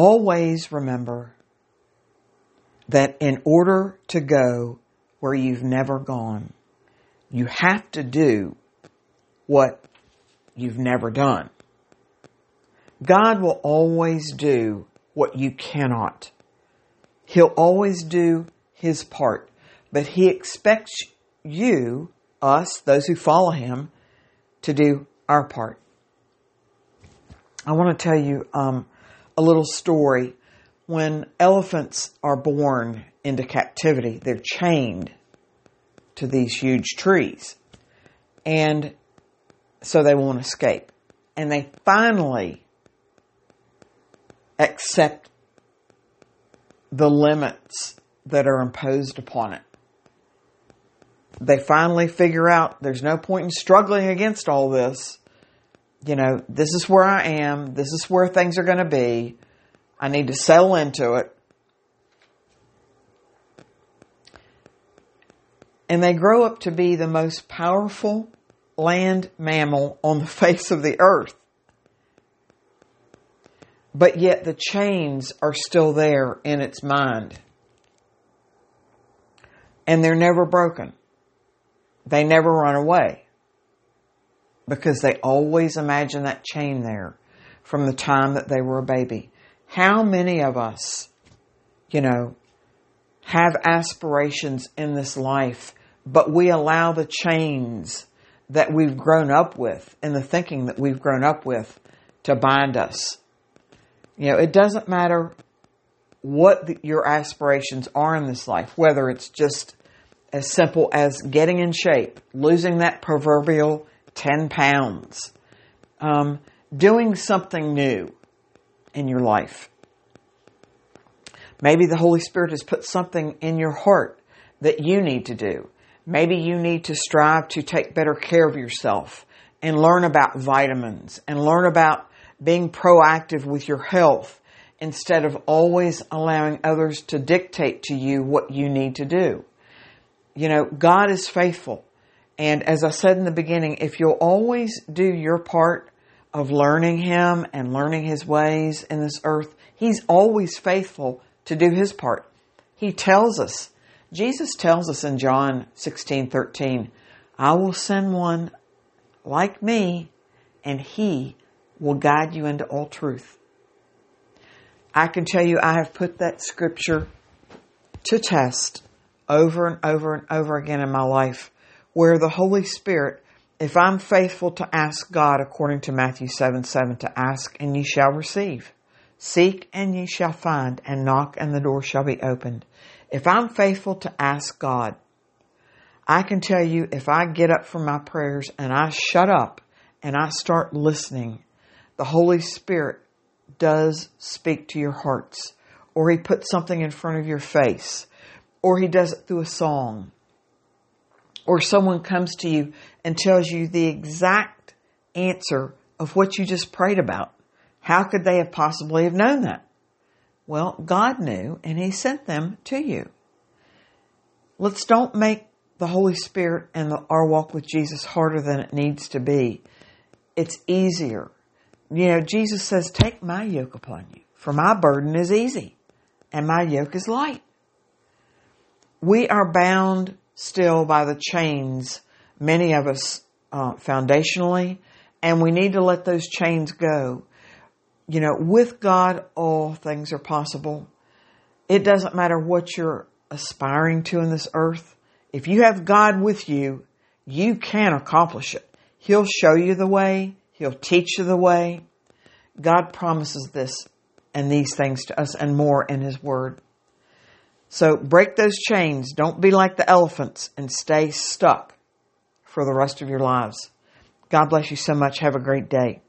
always remember that in order to go where you've never gone, you have to do what you've never done. God will always do what you cannot. He'll always do his part, but he expects you, us, those who follow him, to do our part. I want to tell you um, a little story. When elephants are born into captivity, they're chained to these huge trees. And so they won't escape. And they finally accept the limits that are imposed upon it. They finally figure out there's no point in struggling against all this. You know, this is where I am. This is where things are going to be. I need to settle into it. And they grow up to be the most powerful land mammal on the face of the earth. But yet the chains are still there in its mind. And they're never broken. They never run away. Because they always imagine that chain there from the time that they were a baby. How many of us, you know, have aspirations in this life, but we allow the chains that we've grown up with and the thinking that we've grown up with to bind us. You know, it doesn't matter what the, your aspirations are in this life, whether it's just as simple as getting in shape, losing that proverbial 10 pounds, um, doing something new in your life. Maybe the Holy Spirit has put something in your heart that you need to do. Maybe you need to strive to take better care of yourself and learn about vitamins and learn about being proactive with your health instead of always allowing others to dictate to you what you need to do. You know, God is faithful. And as I said in the beginning, if you'll always do your part of learning Him and learning His ways in this earth, He's always faithful to do His part. He tells us Jesus tells us in John 16, 13, I will send one like me and he will guide you into all truth. I can tell you I have put that scripture to test over and over and over again in my life where the Holy Spirit, if I'm faithful to ask God according to Matthew 7, 7, to ask and ye shall receive. Seek and ye shall find and knock and the door shall be opened. If I'm faithful to ask God, I can tell you if I get up from my prayers and I shut up and I start listening, the Holy Spirit does speak to your hearts, or He puts something in front of your face, or He does it through a song, or someone comes to you and tells you the exact answer of what you just prayed about. How could they have possibly have known that? Well, God knew and He sent them to you. Let's don't make the Holy Spirit and the, our walk with Jesus harder than it needs to be. It's easier. You know, Jesus says, take my yoke upon you, for my burden is easy and my yoke is light. We are bound still by the chains, many of us uh, foundationally, and we need to let those chains go you know, with God, all things are possible. It doesn't matter what you're aspiring to in this earth. If you have God with you, you can accomplish it. He'll show you the way. He'll teach you the way. God promises this and these things to us and more in His Word. So break those chains. Don't be like the elephants and stay stuck for the rest of your lives. God bless you so much. Have a great day.